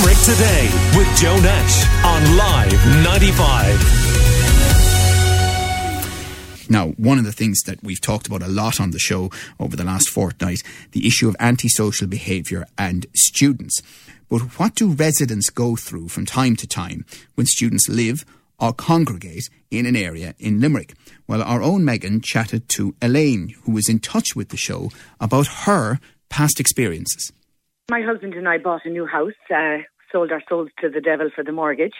Limerick Today with Joe Nash on Live 95. Now, one of the things that we've talked about a lot on the show over the last fortnight, the issue of antisocial behaviour and students. But what do residents go through from time to time when students live or congregate in an area in Limerick? Well, our own Megan chatted to Elaine, who was in touch with the show, about her past experiences. My husband and I bought a new house, uh, sold our souls to the devil for the mortgage.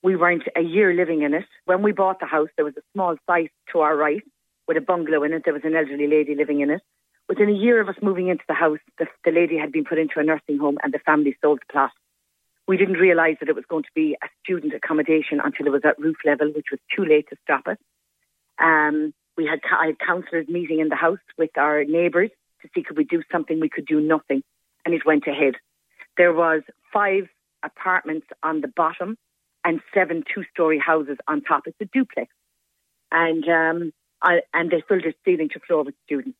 We weren't a year living in it. When we bought the house, there was a small site to our right with a bungalow in it. There was an elderly lady living in it. Within a year of us moving into the house, the, the lady had been put into a nursing home and the family sold the plot. We didn't realise that it was going to be a student accommodation until it was at roof level, which was too late to stop it. Um, we had, I had councillors meeting in the house with our neighbours to see could we do something. We could do nothing, and it went ahead. There was five apartments on the bottom and seven two-story houses on top. It's a duplex, and um, I, and they filled it ceiling to floor with students.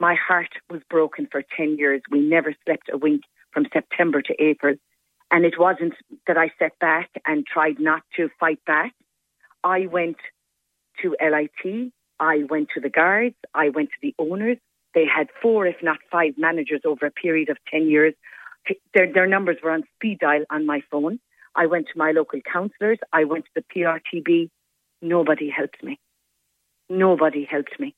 My heart was broken for ten years. We never slept a wink from September to April, and it wasn't that I sat back and tried not to fight back. I went to LIT. I went to the guards. I went to the owners. They had four, if not five, managers over a period of 10 years. Their, their numbers were on speed dial on my phone. I went to my local councillors. I went to the PRTB. Nobody helped me. Nobody helped me.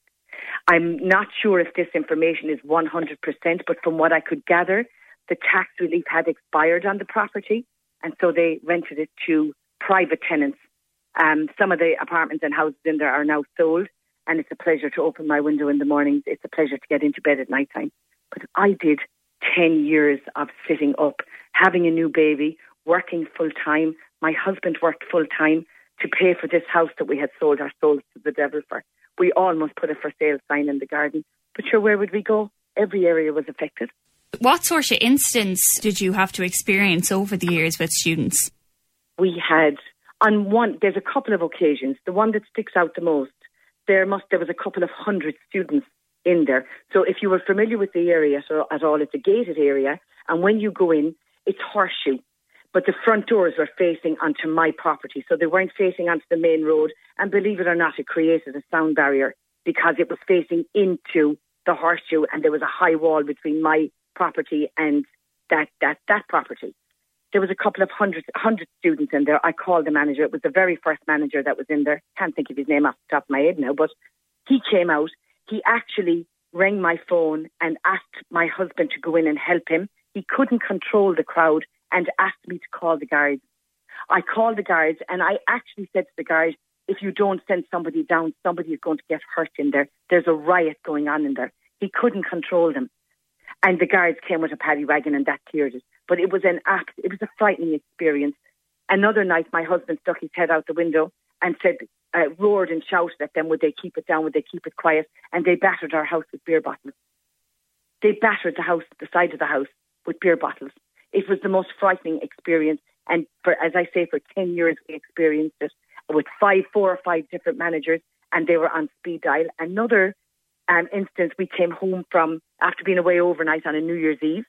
I'm not sure if this information is 100%, but from what I could gather, the tax relief had expired on the property, and so they rented it to private tenants. Um, some of the apartments and houses in there are now sold, and it's a pleasure to open my window in the mornings. It's a pleasure to get into bed at night time. But I did 10 years of sitting up, having a new baby, working full time. My husband worked full time to pay for this house that we had sold our souls to the devil for. We almost put a for sale sign in the garden. But sure, where would we go? Every area was affected. What sort of incidents did you have to experience over the years with students? We had on one. There's a couple of occasions. The one that sticks out the most. There must there was a couple of hundred students in there. So if you were familiar with the area so at all, it's a gated area, and when you go in, it's horseshoe. But the front doors were facing onto my property, so they weren't facing onto the main road. And believe it or not, it created a sound barrier because it was facing into the horseshoe, and there was a high wall between my property and that that that property. There was a couple of hundred hundred students in there. I called the manager. It was the very first manager that was in there. Can't think of his name off the top of my head now, but he came out. He actually rang my phone and asked my husband to go in and help him. He couldn't control the crowd and asked me to call the guards. I called the guards and I actually said to the guards, if you don't send somebody down, somebody is going to get hurt in there. There's a riot going on in there. He couldn't control them. And the guards came with a paddy wagon and that cleared it. But it was an act, it was a frightening experience. Another night, my husband stuck his head out the window and said, uh, roared and shouted at them, would they keep it down, would they keep it quiet? And they battered our house with beer bottles. They battered the house, the side of the house, with beer bottles. It was the most frightening experience. And for, as I say, for 10 years, we experienced it with five, four or five different managers, and they were on speed dial. Another um, instance, we came home from after being away overnight on a New Year's Eve,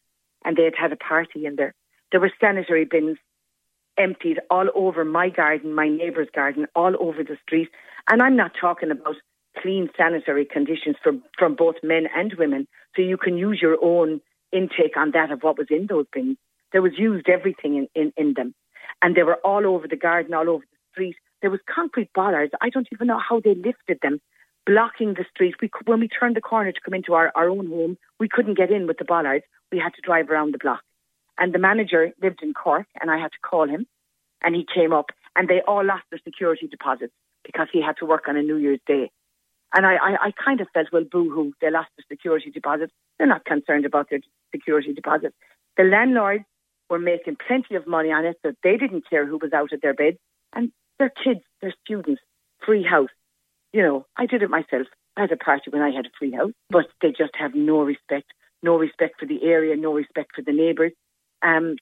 and they had had a party in there. There were sanitary bins emptied all over my garden, my neighbour's garden, all over the street. And I'm not talking about clean sanitary conditions for, from both men and women. So you can use your own intake on that of what was in those bins. There was used everything in, in, in them. And they were all over the garden, all over the street. There was concrete bollards. I don't even know how they lifted them blocking the street. We, when we turned the corner to come into our, our own home, we couldn't get in with the bollards. We had to drive around the block. And the manager lived in Cork, and I had to call him, and he came up, and they all lost their security deposits because he had to work on a New Year's Day. And I, I, I kind of felt, well, boo hoo, they lost their security deposits. They're not concerned about their security deposits. The landlords were making plenty of money on it, so they didn't care who was out of their beds. And their kids, their students, free house you know, I did it myself. Had a party when I had a free house, but they just have no respect, no respect for the area, no respect for the neighbours. Um,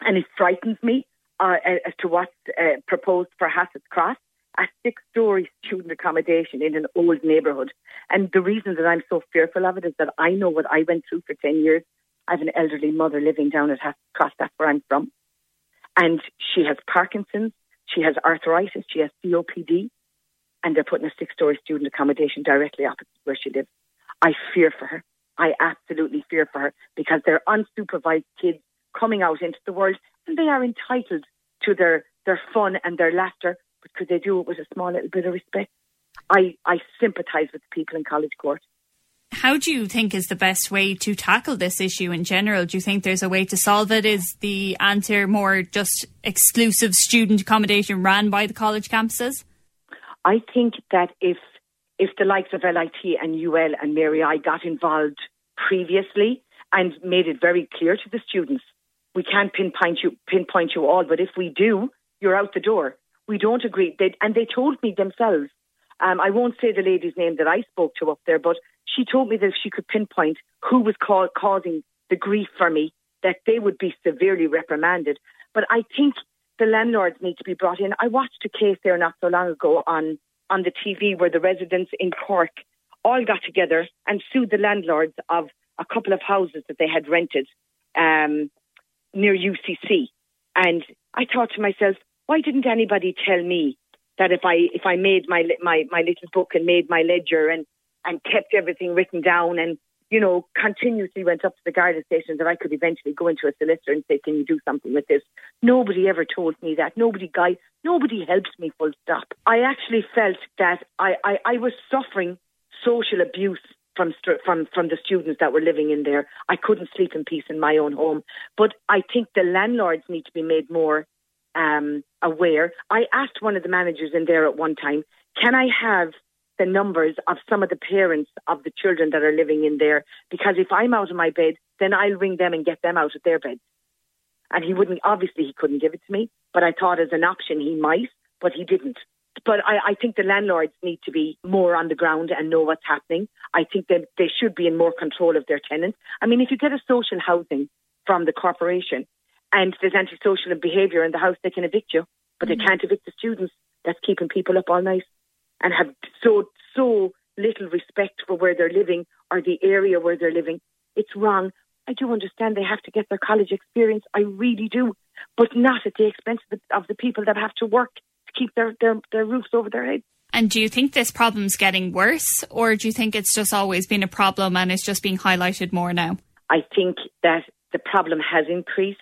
and it frightens me uh, as to what's uh, proposed for Hassett's Cross, a six-story student accommodation in an old neighbourhood. And the reason that I'm so fearful of it is that I know what I went through for 10 years. I have an elderly mother living down at Hassett's Cross, that's where I'm from. And she has Parkinson's, she has arthritis, she has COPD, and they're putting a six story student accommodation directly opposite where she lives. I fear for her. I absolutely fear for her because they're unsupervised kids coming out into the world and they are entitled to their, their fun and their laughter, but could they do it with a small little bit of respect? I, I sympathise with people in College Court. How do you think is the best way to tackle this issue in general? Do you think there's a way to solve it? Is the answer more just exclusive student accommodation ran by the college campuses? I think that if if the likes of LIT and UL and Mary I got involved previously and made it very clear to the students, we can't pinpoint you pinpoint you all, but if we do, you're out the door. We don't agree. They, and they told me themselves. Um, I won't say the lady's name that I spoke to up there, but she told me that if she could pinpoint who was ca- causing the grief for me, that they would be severely reprimanded. But I think the landlords need to be brought in. I watched a case there not so long ago on on the TV where the residents in Cork all got together and sued the landlords of a couple of houses that they had rented um, near UCC. And I thought to myself, why didn't anybody tell me that if I if I made my my my little book and made my ledger and and kept everything written down and you know, continuously went up to the Garda station that I could eventually go into a solicitor and say, Can you do something with this? Nobody ever told me that. Nobody guy nobody helped me full stop. I actually felt that I, I, I was suffering social abuse from from from the students that were living in there. I couldn't sleep in peace in my own home. But I think the landlords need to be made more um, aware. I asked one of the managers in there at one time, "Can I have the numbers of some of the parents of the children that are living in there. Because if I'm out of my bed, then I'll ring them and get them out of their beds. And he wouldn't, obviously, he couldn't give it to me, but I thought as an option he might, but he didn't. But I, I think the landlords need to be more on the ground and know what's happening. I think that they should be in more control of their tenants. I mean, if you get a social housing from the corporation and there's antisocial behaviour in the house, they can evict you, but mm-hmm. they can't evict the students. That's keeping people up all night and have so so little respect for where they're living or the area where they're living. It's wrong. I do understand they have to get their college experience. I really do, but not at the expense of the, of the people that have to work to keep their, their, their roofs over their heads. And do you think this problem's getting worse, or do you think it's just always been a problem and it's just being highlighted more now? I think that the problem has increased.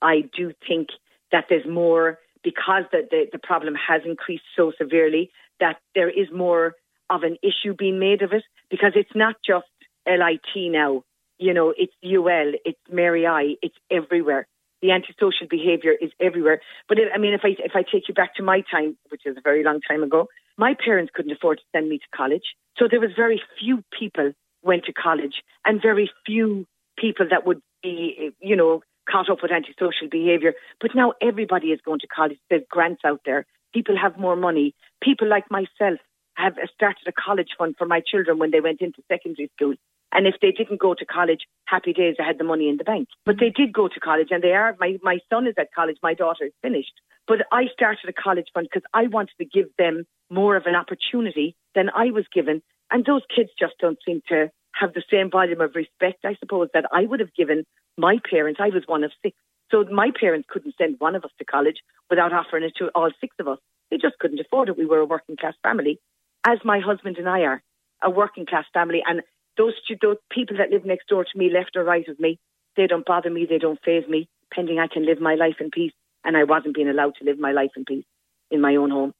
I do think that there's more because the, the, the problem has increased so severely that there is more of an issue being made of it because it's not just LIT now. You know, it's UL, it's Mary I, it's everywhere. The antisocial behaviour is everywhere. But it, I mean, if I if I take you back to my time, which is a very long time ago, my parents couldn't afford to send me to college, so there was very few people went to college, and very few people that would be, you know, caught up with antisocial behaviour. But now everybody is going to college. There's grants out there. People have more money. People like myself have started a college fund for my children when they went into secondary school. And if they didn't go to college, happy days, I had the money in the bank. But they did go to college and they are, my, my son is at college, my daughter is finished. But I started a college fund because I wanted to give them more of an opportunity than I was given. And those kids just don't seem to have the same volume of respect, I suppose, that I would have given my parents. I was one of six. So my parents couldn't send one of us to college without offering it to all six of us. They just couldn't afford it. We were a working class family, as my husband and I are, a working class family. And those, those people that live next door to me, left or right of me, they don't bother me. They don't faze me, pending I can live my life in peace. And I wasn't being allowed to live my life in peace in my own home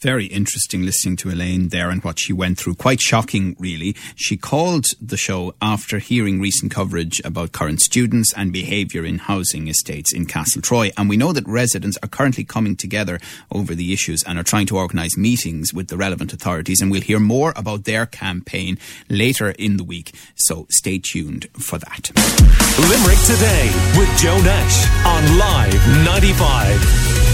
very interesting listening to Elaine there and what she went through. Quite shocking, really. She called the show after hearing recent coverage about current students and behaviour in housing estates in Castle Troy. And we know that residents are currently coming together over the issues and are trying to organise meetings with the relevant authorities. And we'll hear more about their campaign later in the week. So stay tuned for that. Limerick Today with Joe Nash on Live 95.